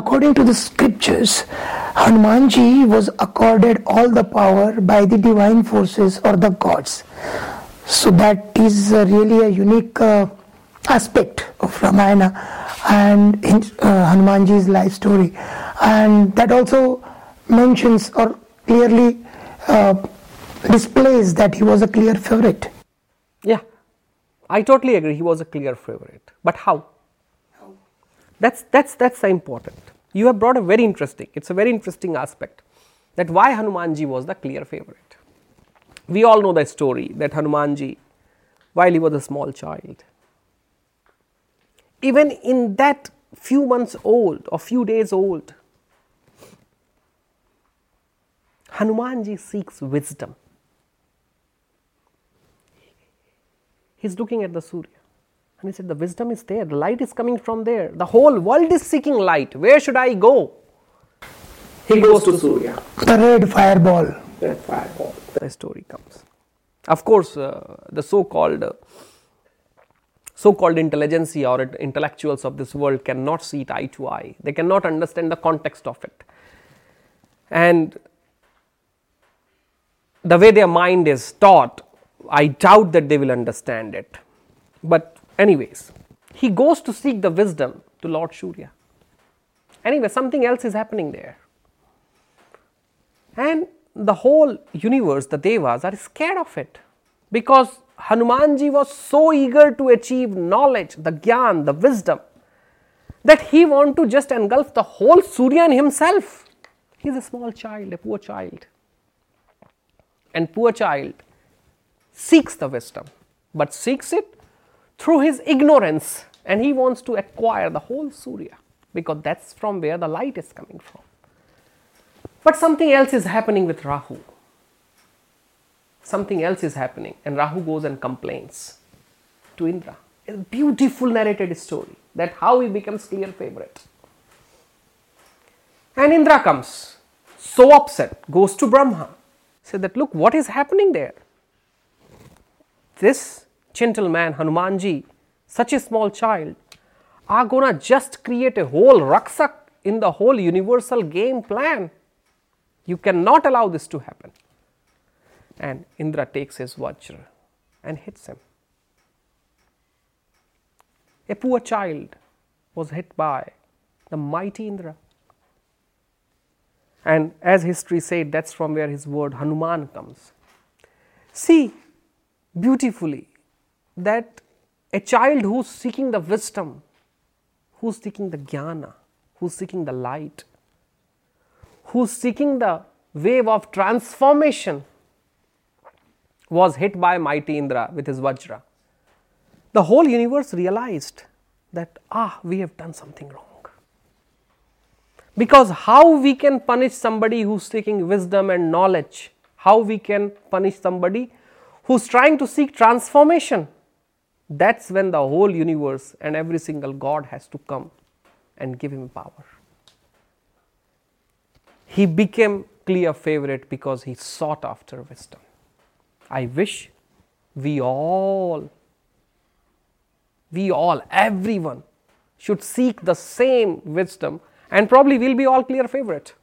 according to the scriptures, Hanumanji was accorded all the power by the divine forces or the gods. So that is uh, really a unique uh, aspect of Ramayana and in, uh, Hanumanji's life story. And that also mentions or clearly uh, displays that he was a clear favorite. Yeah, I totally agree. He was a clear favorite. But how? That's, that's, that's important. You have brought a very interesting, it's a very interesting aspect that why Hanumanji was the clear favorite. We all know the story that Hanumanji, while he was a small child, even in that few months old or few days old, Hanumanji seeks wisdom. He's looking at the Surya. And he said, The wisdom is there, the light is coming from there. The whole world is seeking light. Where should I go? He goes to Surya. The red fireball. Red fireball. The story comes. Of course, uh, the so called uh, so-called intelligentsia or intellectuals of this world cannot see it eye to eye. They cannot understand the context of it. And the way their mind is taught, I doubt that they will understand it. But anyways, he goes to seek the wisdom to Lord Surya. Anyway, something else is happening there. And the whole universe, the Devas, are scared of it because Hanumanji was so eager to achieve knowledge, the gyan, the wisdom, that he wanted to just engulf the whole Surya in himself. He is a small child, a poor child. And poor child seeks the wisdom, but seeks it through his ignorance, and he wants to acquire the whole Surya because that's from where the light is coming from. But something else is happening with Rahu something else is happening and Rahu goes and complains to Indra. A beautiful narrated story that how he becomes clear favorite. And Indra comes, so upset, goes to Brahma, said that look what is happening there. This gentleman Hanumanji, such a small child, are gonna just create a whole raksak in the whole universal game plan. You cannot allow this to happen and Indra takes his Vajra and hits him. A poor child was hit by the mighty Indra. And as history said, that's from where his word Hanuman comes. See beautifully that a child who's seeking the wisdom, who's seeking the jnana, who's seeking the light, who's seeking the wave of transformation was hit by mighty Indra with his Vajra, the whole universe realized that, ah, we have done something wrong. Because how we can punish somebody who's seeking wisdom and knowledge, how we can punish somebody who's trying to seek transformation, that's when the whole universe and every single God has to come and give him power. He became clear favorite because he sought after wisdom. I wish we all, we all, everyone should seek the same wisdom and probably we'll be all clear favorite.